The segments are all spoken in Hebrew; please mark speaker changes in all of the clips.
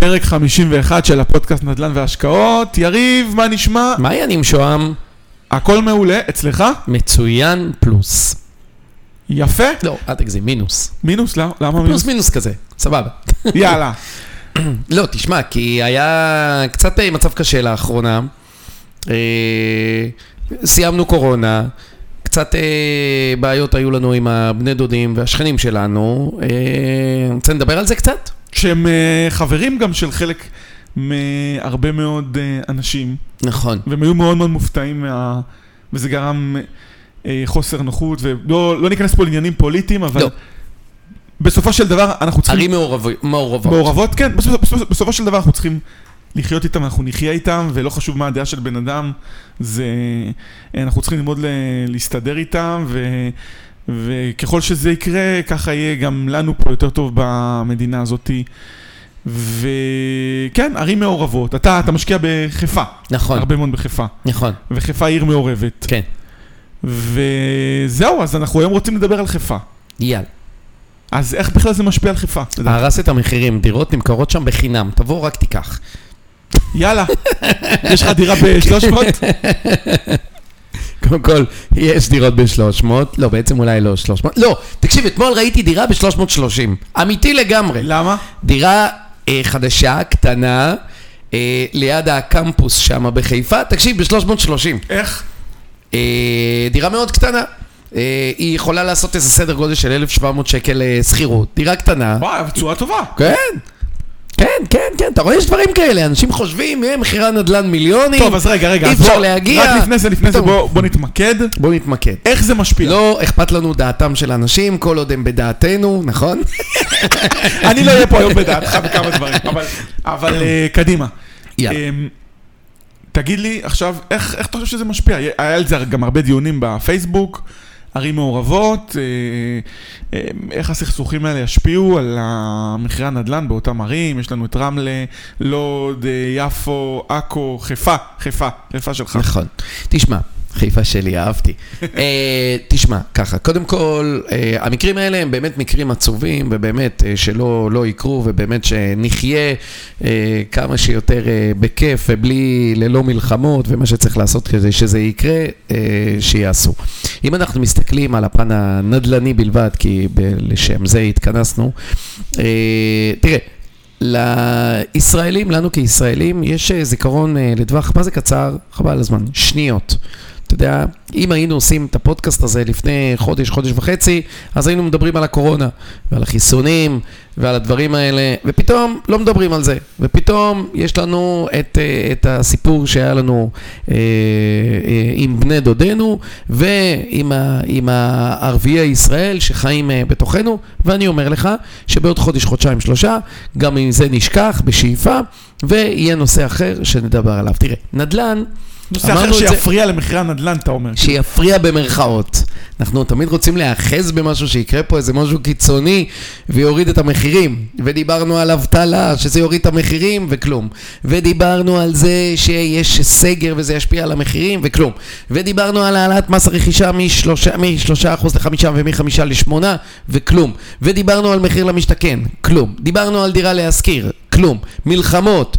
Speaker 1: פרק 51 של הפודקאסט נדל"ן והשקעות. יריב, מה נשמע?
Speaker 2: מה העניינים שוהם?
Speaker 1: הכל מעולה, אצלך?
Speaker 2: מצוין פלוס.
Speaker 1: יפה.
Speaker 2: לא, אל תגזים, מינוס.
Speaker 1: מינוס? למה למה מינוס?
Speaker 2: פלוס מינוס כזה, סבבה.
Speaker 1: יאללה.
Speaker 2: לא, תשמע, כי היה קצת אה, מצב קשה לאחרונה. אה, סיימנו קורונה, קצת אה, בעיות היו לנו עם הבני דודים והשכנים שלנו. אה, רוצה לדבר על זה קצת?
Speaker 1: שהם אה, חברים גם של חלק מהרבה מאוד אה, אנשים,
Speaker 2: נכון.
Speaker 1: והם היו מאוד מאוד מופתעים מה... וזה גרם אה, חוסר נוחות, ולא לא ניכנס פה לעניינים פוליטיים, אבל
Speaker 2: לא.
Speaker 1: בסופו של דבר אנחנו צריכים...
Speaker 2: ערים מעורב- מעורבות.
Speaker 1: מעורבות, כן, בסופו, בסופו, בסופו של דבר אנחנו צריכים לחיות איתם, אנחנו נחיה איתם, ולא חשוב מה הדעה של בן אדם, זה... אנחנו צריכים ללמוד ל... להסתדר איתם, ו... וככל שזה יקרה, ככה יהיה גם לנו פה יותר טוב במדינה הזאתי. וכן, ערים מעורבות. אתה, אתה משקיע בחיפה.
Speaker 2: נכון.
Speaker 1: הרבה מאוד בחיפה.
Speaker 2: נכון,
Speaker 1: וחיפה עיר מעורבת.
Speaker 2: כן.
Speaker 1: וזהו, אז אנחנו היום רוצים לדבר על חיפה.
Speaker 2: יאללה.
Speaker 1: אז איך בכלל זה משפיע על חיפה?
Speaker 2: הרס את המחירים, דירות נמכרות שם בחינם, תבוא רק תיקח.
Speaker 1: יאללה, יש לך דירה ב-300?
Speaker 2: קודם כל, יש דירות ב-300, לא, בעצם אולי לא 300, לא, תקשיב, אתמול ראיתי דירה ב-330, אמיתי לגמרי.
Speaker 1: למה?
Speaker 2: דירה אה, חדשה, קטנה, אה, ליד הקמפוס שם בחיפה, תקשיב, ב-330.
Speaker 1: איך?
Speaker 2: אה, דירה מאוד קטנה. אה, היא יכולה לעשות איזה סדר גודל של 1,700 שקל אה, שכירות. דירה קטנה.
Speaker 1: וואי, אבל צורה טובה.
Speaker 2: כן. כן, כן, כן, אתה רואה, יש דברים כאלה, אנשים חושבים, יהיה מחירי הנדל"ן מיליונים,
Speaker 1: טוב, אז רגע, רגע.
Speaker 2: אי אפשר
Speaker 1: בוא-
Speaker 2: להגיע.
Speaker 1: רק לפני זה, לפני זה. בוא בוא נתמקד.
Speaker 2: בואו נתמקד.
Speaker 1: איך זה משפיע?
Speaker 2: לא אכפת לנו דעתם של אנשים, כל עוד הם בדעתנו, נכון?
Speaker 1: אני לא אהיה פה היום בדעתך בכמה דברים, אבל- אה, קדימה. אמ, תגיד לי עכשיו, איך אתה חושב שזה משפיע? היה על זה גם הרבה דיונים בפייסבוק, ערים מעורבות, אה, אה, איך הסכסוכים האלה ישפיעו על מחירי הנדל"ן באותם ערים, יש לנו את רמלה, לוד, אה, יפו, עכו, חיפה, חיפה, חיפה שלך.
Speaker 2: נכון. תשמע, חיפה שלי, אהבתי. אה, תשמע, ככה, קודם כל, אה, המקרים האלה הם באמת מקרים עצובים, ובאמת אה, שלא לא יקרו, ובאמת שנחיה אה, כמה שיותר אה, בכיף, ובלי, ללא מלחמות, ומה שצריך לעשות כדי שזה יקרה, אה, שיעשו. אם אנחנו מסתכלים על הפן הנדל"ני בלבד, כי לשם זה התכנסנו, אה, תראה, לישראלים, לנו כישראלים, יש זיכרון לטווח, מה זה קצר? חבל על הזמן, שניות. אתה יודע, אם היינו עושים את הפודקאסט הזה לפני חודש, חודש וחצי, אז היינו מדברים על הקורונה, ועל החיסונים, ועל הדברים האלה, ופתאום לא מדברים על זה. ופתאום יש לנו את, אה, את הסיפור שהיה לנו אה, אה, עם בני דודינו, ועם ה- הערביי ישראל שחיים אה, בתוכנו, ואני אומר לך שבעוד חודש, חודשיים, שלושה, גם אם זה נשכח בשאיפה, ויהיה נושא אחר שנדבר עליו. תראה, נדל"ן,
Speaker 1: נושא אחר
Speaker 2: את זה-
Speaker 1: שיפריע למחירי הנדל"ן, אתה אומר.
Speaker 2: שיפריע במרכאות. אנחנו תמיד רוצים להיאחז במשהו שיקרה פה איזה משהו קיצוני ויוריד את המחירים. ודיברנו על אבטלה, שזה יוריד את המחירים וכלום. ודיברנו על זה שיש סגר וזה ישפיע על המחירים וכלום. ודיברנו על העלאת מס הרכישה משלושה, משלושה אחוז לחמישה ומחמישה לשמונה וכלום. ודיברנו על מחיר למשתכן, כלום. דיברנו על דירה להשכיר, כלום. מלחמות.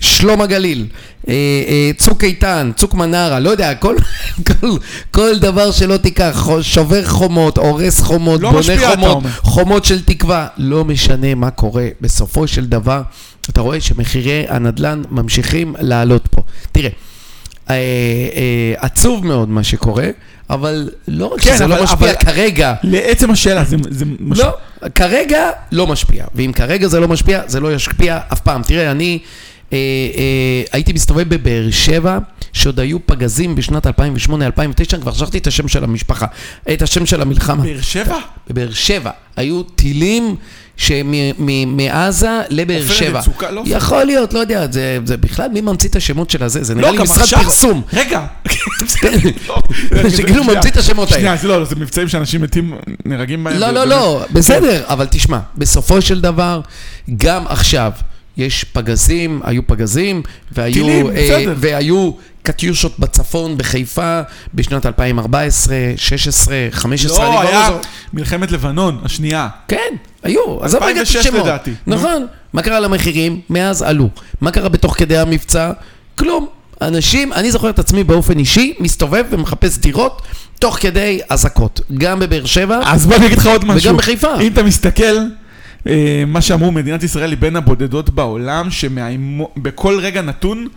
Speaker 2: שלום הגליל, אה, אה, צוק איתן, צוק מנרה, לא יודע, כל, כל, כל דבר שלא תיקח, שובר חומות, הורס חומות,
Speaker 1: לא
Speaker 2: בונה
Speaker 1: משפיע,
Speaker 2: חומות. חומות של תקווה, לא משנה מה קורה, בסופו של דבר, אתה רואה שמחירי הנדל"ן ממשיכים לעלות פה. תראה, אה, אה, עצוב מאוד מה שקורה, אבל לא רק
Speaker 1: כן,
Speaker 2: שזה
Speaker 1: אבל-
Speaker 2: לא משפיע
Speaker 1: אבל-
Speaker 2: כרגע,
Speaker 1: לעצם השאלה, זה זה מש-
Speaker 2: לא, כרגע לא משפיע, ואם כרגע זה לא משפיע, זה לא ישפיע אף פעם. תראה, אני אה, אה, הייתי מסתובב בבאר שבע, שעוד היו פגזים בשנת 2008-2009, כבר שכחתי את השם של המשפחה, את השם של המלחמה.
Speaker 1: באר שבע?
Speaker 2: בבאר שבע היו טילים שמעזה לבאר
Speaker 1: עופרת
Speaker 2: שבע.
Speaker 1: יצוקה? לא עופרת.
Speaker 2: יכול להיות, לא יודע, זה, זה בכלל, מי ממציא את השמות של הזה? זה נראה לי
Speaker 1: לא, גם
Speaker 2: משרד
Speaker 1: עכשיו...
Speaker 2: פרסום.
Speaker 1: רגע. לא,
Speaker 2: שכאילו. ממציא את השמות האלה.
Speaker 1: שנייה, זה לא, זה מבצעים שאנשים מתים, נהרגים בהם.
Speaker 2: לא, לא, לא, בסדר, אבל תשמע, בסופו של דבר, גם עכשיו, יש פגזים, היו פגזים, והיו,
Speaker 1: טילים, בסדר.
Speaker 2: והיו קטיושות בצפון, בחיפה, בשנת 2014, 16, 15, אני
Speaker 1: לא,
Speaker 2: כבר
Speaker 1: היה
Speaker 2: זוכר.
Speaker 1: מלחמת לבנון, השנייה.
Speaker 2: כן, היו, עזוב רגע את
Speaker 1: 2006
Speaker 2: השמות.
Speaker 1: לדעתי. נו.
Speaker 2: נכון. מה קרה למחירים? מאז עלו. מה קרה בתוך כדי המבצע? כלום. אנשים, אני זוכר את עצמי באופן אישי, מסתובב ומחפש דירות תוך כדי אזעקות. גם בבאר שבע,
Speaker 1: אז בוא אני אגיד לך עוד משהו.
Speaker 2: וגם בחיפה.
Speaker 1: אם אתה מסתכל, אה, מה שאמרו, מדינת ישראל היא בין הבודדות בעולם, שבכל רגע נתון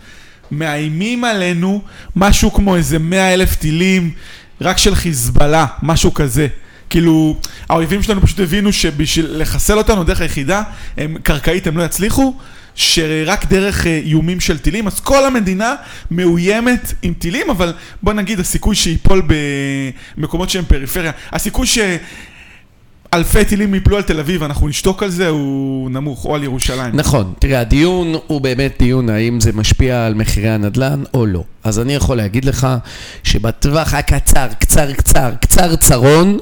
Speaker 1: מאיימים עלינו משהו כמו איזה 100 אלף טילים, רק של חיזבאללה, משהו כזה. כאילו, האויבים שלנו פשוט הבינו שבשביל לחסל אותנו, דרך היחידה, הם קרקעית הם לא יצליחו, שרק דרך אה, איומים של טילים, אז כל המדינה מאוימת עם טילים, אבל בוא נגיד הסיכוי שיפול במקומות שהם פריפריה, הסיכוי שאלפי טילים יפלו על תל אביב, אנחנו נשתוק על זה, הוא נמוך, או על ירושלים.
Speaker 2: נכון, תראה, הדיון הוא באמת דיון האם זה משפיע על מחירי הנדל"ן או לא. אז אני יכול להגיד לך שבטווח הקצר, קצר, קצר, קצר צרון,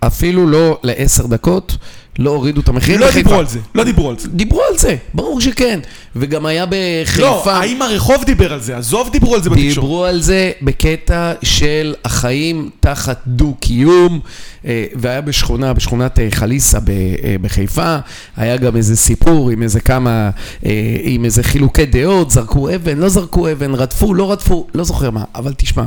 Speaker 2: אפילו לא לעשר דקות, לא הורידו את המחירים
Speaker 1: לא
Speaker 2: בחיפה.
Speaker 1: דיברו על זה, לא דיברו על זה.
Speaker 2: דיברו על זה, ברור שכן. וגם היה בחיפה...
Speaker 1: לא, האם הרחוב דיבר על זה? עזוב דיברו על זה בתקשורת.
Speaker 2: דיברו על זה בקטע של החיים תחת דו-קיום, אה, והיה בשכונה, בשכונת אה, חליסה אה, בחיפה, היה גם איזה סיפור עם איזה כמה, עם איזה חילוקי דעות, זרקו אבן, לא זרקו אבן, רדפו, לא רדפו, לא זוכר מה, אבל תשמע,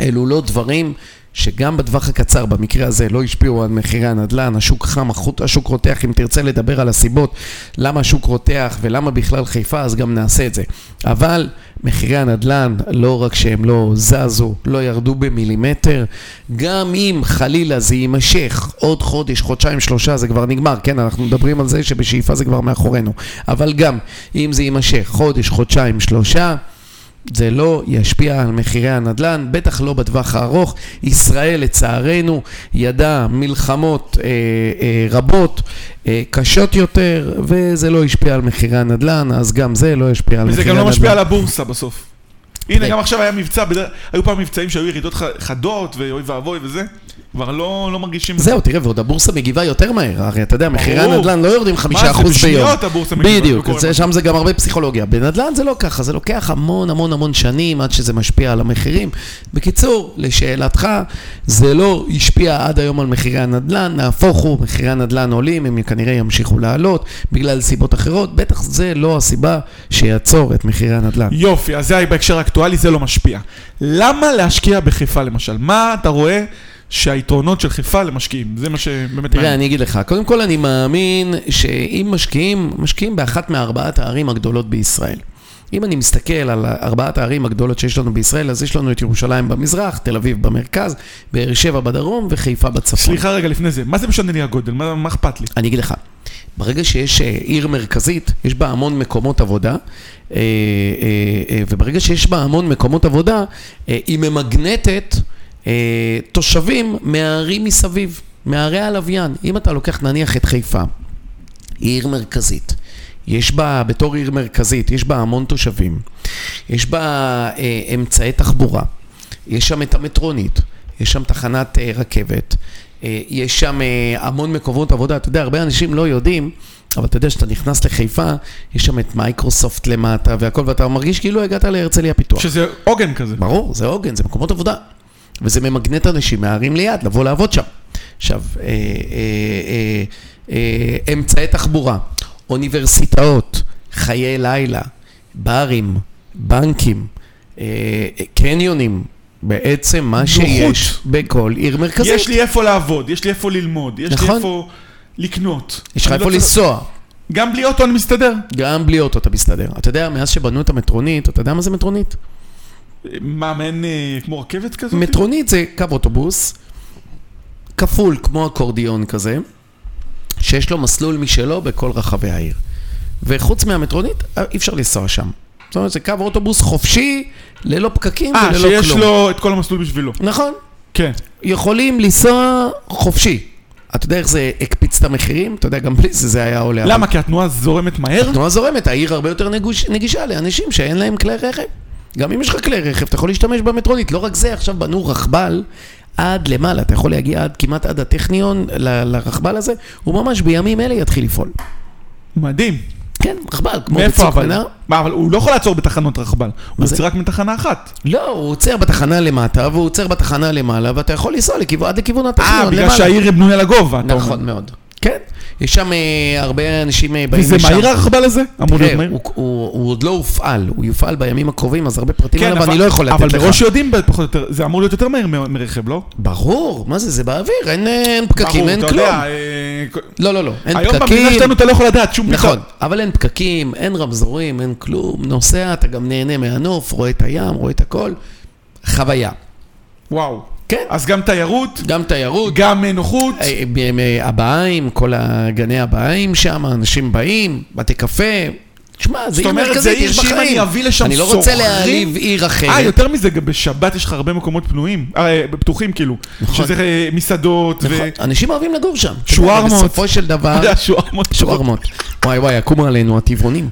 Speaker 2: אלו לא דברים שגם בטווח הקצר, במקרה הזה, לא השפיעו על מחירי הנדל"ן, השוק חם, השוק רותח, אם תרצה לדבר על הסיבות למה השוק רותח ולמה בכלל חיפה, אז גם נעשה את זה. אבל מחירי הנדל"ן, לא רק שהם לא זזו, לא ירדו במילימטר, גם אם חלילה זה יימשך עוד חודש, חודשיים, שלושה, זה כבר נגמר, כן, אנחנו מדברים על זה שבשאיפה זה כבר מאחורינו, אבל גם אם זה יימשך חודש, חודשיים, שלושה, זה לא ישפיע על מחירי הנדל"ן, בטח לא בטווח הארוך. ישראל, לצערנו, ידעה מלחמות אה, אה, רבות, אה, קשות יותר, וזה לא השפיע על מחירי הנדל"ן, אז גם זה לא ישפיע על
Speaker 1: וזה
Speaker 2: מחירי
Speaker 1: גם
Speaker 2: הנדל"ן.
Speaker 1: לא משפיע על הבורסה בסוף. הנה. גם עכשיו היה מבצע, היו פעם מבצעים שהיו ירידות חדות, ואוי ואבוי וזה, כבר לא לא מרגישים... זה.
Speaker 2: זהו, תראה, ועוד הבורסה מגיבה יותר מהר, הרי אתה יודע, מחירי. הנדל"ן לא יורדים חמישה אחוז ביום.
Speaker 1: בשניות הבורסה מגיבה,
Speaker 2: בדיוק, זה. שם זה גם הרבה פסיכולוגיה. בנדל"ן זה לא ככה, זה לוקח המון המון המון שנים עד שזה משפיע על המחירים. בקיצור, לשאלתך, זה לא השפיע עד היום על מחירי הנדל"ן, נהפוך הוא, מחירי הנדל"ן עולים, הם כנראה ימשיכו לעלות בגלל סיבות אחרות, בטח זה לא הסיבה שיעצור את מחירי הנדל"ן.
Speaker 1: יופי, אז זה בהקשר האקטואלי, זה לא משפיע. למה להשקיע בחיפה למשל? מה אתה רואה שהיתרונות של חיפה למשקיעים? זה מה שבאמת
Speaker 2: תראה. אני אגיד לך, קודם כל אני מאמין שאם משקיעים, משקיעים באחת מארבעת הערים הגדולות בישראל. אם אני מסתכל על ארבעת הערים הגדולות שיש לנו בישראל, אז יש לנו את ירושלים במזרח, תל אביב במרכז, באר שבע בדרום וחיפה בצפון.
Speaker 1: סליחה רגע לפני זה, מה זה משנה לי הגודל? מה מה אכפת לי?
Speaker 2: אני אגיד לך, ברגע שיש אה, עיר מרכזית, יש בה המון מקומות עבודה, אה, אה, וברגע שיש בה המון מקומות עבודה, היא ממגנטת אה, תושבים מהערים מסביב, מערי הלוויין. אם אתה לוקח נניח את חיפה, היא עיר מרכזית. יש בה, בתור עיר מרכזית, יש בה המון תושבים, יש בה אה, אמצעי תחבורה, יש שם את המטרונית, יש שם תחנת אה, רכבת, אה, יש שם אה, המון מקומות עבודה. אתה יודע, הרבה אנשים לא יודעים, אבל אתה יודע שאתה נכנס לחיפה, יש שם את מייקרוסופט למטה והכל, ואתה מרגיש כאילו הגעת להרצליה פיתוח.
Speaker 1: שזה עוגן כזה.
Speaker 2: ברור, זה עוגן, זה מקומות עבודה. וזה ממגנט אנשים מהערים ליד, לבוא לעבוד שם. עכשיו, אה, אה, אה, אמצעי תחבורה, אוניברסיטאות, חיי לילה, ברים, בנקים, קניונים, בעצם מה
Speaker 1: נוחות.
Speaker 2: שיש בכל עיר מרכזית.
Speaker 1: יש לי איפה לעבוד, יש לי איפה ללמוד, יש לי
Speaker 2: נכון.
Speaker 1: איפה לקנות.
Speaker 2: יש לך
Speaker 1: אני
Speaker 2: איפה
Speaker 1: לא
Speaker 2: לנסוע.
Speaker 1: גם בלי אוטו אני מסתדר.
Speaker 2: גם בלי אוטו אתה מסתדר. אתה יודע, מאז שבנו את המטרונית, אתה יודע מה זה מטרונית?
Speaker 1: מה, מעין אה, כמו רכבת כזאת?
Speaker 2: מטרונית זה קו אוטובוס, כפול כמו אקורדיון כזה, שיש לו מסלול משלו בכל רחבי העיר. וחוץ מהמטרונית, אה, אי אפשר לנסוע שם. זאת אומרת, זה קו אוטובוס חופשי, ללא פקקים
Speaker 1: אה,
Speaker 2: וללא
Speaker 1: שיש
Speaker 2: כלום.
Speaker 1: לו את כל המסלול בשבילו.
Speaker 2: נכון,
Speaker 1: כן.
Speaker 2: יכולים לנסוע חופשי. אתה יודע איך זה הקפיץ את המחירים? אתה יודע, גם בלי זה זה היה עולה.
Speaker 1: למה? כי התנועה זורמת מהר?
Speaker 2: התנועה זורמת, העיר הרבה יותר נגוש, נגישה לאנשים שאין להם כלי רכב. גם אם יש לך כלי רכב, אתה יכול להשתמש במטרונית. לא רק זה, עכשיו בנו רכבל עד למעלה, אתה יכול להגיע עד, כמעט עד הטכניון ל- לרכבל הזה, הוא ממש בימים אלה יתחיל לפעול.
Speaker 1: מדהים.
Speaker 2: כן, רכבל, כמו בצוק
Speaker 1: אבל?
Speaker 2: מנר.
Speaker 1: מה, אבל הוא לא יכול לעצור בתחנות רכבל. הוא? יוצא רק מתחנה אחת.
Speaker 2: לא, הוא עוצר בתחנה למטה, והוא עוצר בתחנה למעלה, ואתה יכול לנסוע לכיוון- עד לכיוון
Speaker 1: אה,
Speaker 2: הטכניון,
Speaker 1: בגלל
Speaker 2: למעלה.
Speaker 1: שהעיר בנויה לגובה.
Speaker 2: נכון מאוד. כן, יש שם אה, הרבה אנשים אה, באים
Speaker 1: וזה
Speaker 2: לשם.
Speaker 1: מהיר הרכבל הזה? אמור להיות
Speaker 2: תראה,
Speaker 1: מהיר?
Speaker 2: הוא, הוא, הוא עוד לא הופעל, הוא יופעל בימים הקרובים, אז הרבה פרטים
Speaker 1: כן,
Speaker 2: עליו
Speaker 1: אבל-
Speaker 2: אני לא יכול לתת
Speaker 1: אבל
Speaker 2: לך.
Speaker 1: מראש יודעים פחות או יותר, זה אמור להיות יותר מהיר מרכב, לא?
Speaker 2: ברור, מה זה, זה באוויר, אין, אין פקקים,
Speaker 1: ברור,
Speaker 2: אין
Speaker 1: אתה
Speaker 2: כלום.
Speaker 1: יודע, אה,
Speaker 2: לא, לא, לא, אין
Speaker 1: היום
Speaker 2: פקקים.
Speaker 1: במדינה שלנו אתה לא יכול לדעת שום
Speaker 2: נכון,
Speaker 1: דבר.
Speaker 2: אבל אין פקקים, אין רמזורים, אין כלום. נוסע, אתה גם נהנה מהנוף, רואה את הים, רואה את הכל. חוויה.
Speaker 1: וואו.
Speaker 2: כן,
Speaker 1: אז גם תיירות,
Speaker 2: גם תיירות.
Speaker 1: גם אה, נוחות.
Speaker 2: אה, בימי הבהאים, כל הגני הבהאים שם, אנשים באים, בתי קפה. תשמע, זה
Speaker 1: זאת
Speaker 2: עיר
Speaker 1: אומרת, זה
Speaker 2: מרכזית,
Speaker 1: עיר
Speaker 2: יש
Speaker 1: שאם
Speaker 2: בחיים.
Speaker 1: אני אביא לשם
Speaker 2: אני לא רוצה
Speaker 1: סוחרים-
Speaker 2: להעליב עיר אחרת.
Speaker 1: אה, יותר מזה, גם בשבת יש לך הרבה מקומות פנויים, אה, פתוחים כאילו.
Speaker 2: נכון.
Speaker 1: שזה אה, מסעדות ו...
Speaker 2: נכון, אנשים אוהבים לגור שם.
Speaker 1: שווארמות.
Speaker 2: בסופו של דבר,
Speaker 1: שווארמות.
Speaker 2: שווארמות. וואי וואי, יקומו עלינו הטבעונים.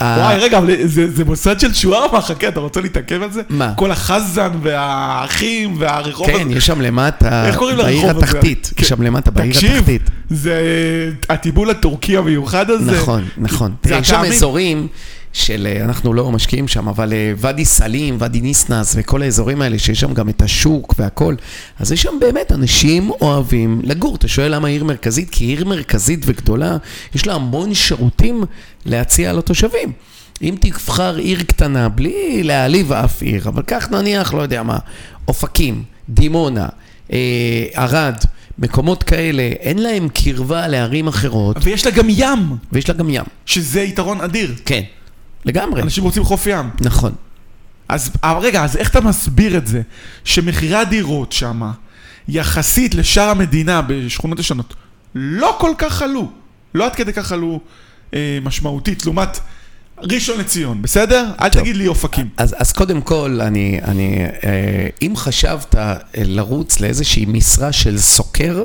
Speaker 2: אה,
Speaker 1: וואי, רגע, זה, מוסד של שווארמה, חכה, אתה רוצה להתעכב על זה?
Speaker 2: מה?
Speaker 1: כל החזן והאחים והרחוב
Speaker 2: כן, יש שם למטה,
Speaker 1: איך קוראים
Speaker 2: בעיר
Speaker 1: לרחוב הזה?
Speaker 2: התחתית.
Speaker 1: כן.
Speaker 2: יש שם למטה, בעיר
Speaker 1: תקשיב,
Speaker 2: התחתית.
Speaker 1: זה הטיבול הטורקי המיוחד הזה.
Speaker 2: נכון, נכון. יש שם. אזורים של, אה, אנחנו לא משקיעים שם, אבל אה, ואדי סאלים, ואדי ניסנס וכל האזורים האלה, שיש שם גם את השוק והכל, אז יש שם באמת אנשים אוהבים לגור. אתה שואל למה עיר מרכזית? כי עיר מרכזית וגדולה, יש לה המון שירותים להציע לתושבים. אם תבחר עיר קטנה, בלי להעליב אף עיר, אבל כך נניח, לא יודע מה, אופקים, דימונה, אה, ערד, מקומות כאלה, אין להם קרבה לערים אחרות,
Speaker 1: ויש לה גם ים,
Speaker 2: ויש לה גם ים.
Speaker 1: שזה יתרון אדיר.
Speaker 2: כן, לגמרי.
Speaker 1: אנשים רוצים חוף ים.
Speaker 2: נכון.
Speaker 1: אז רגע, אז איך אתה מסביר את זה שמחירי הדירות שם, יחסית לשאר המדינה בשכונות ישנות, לא כל כך עלו? לא עד כדי כך עלו אה, משמעותית, לעומת ראשון לציון, בסדר? אל
Speaker 2: טוב.
Speaker 1: תגיד לי אופקים.
Speaker 2: אז, אז קודם כל, אני, אני, אה, אם חשבת אה, לרוץ לאיזושהי משרה של סוקר,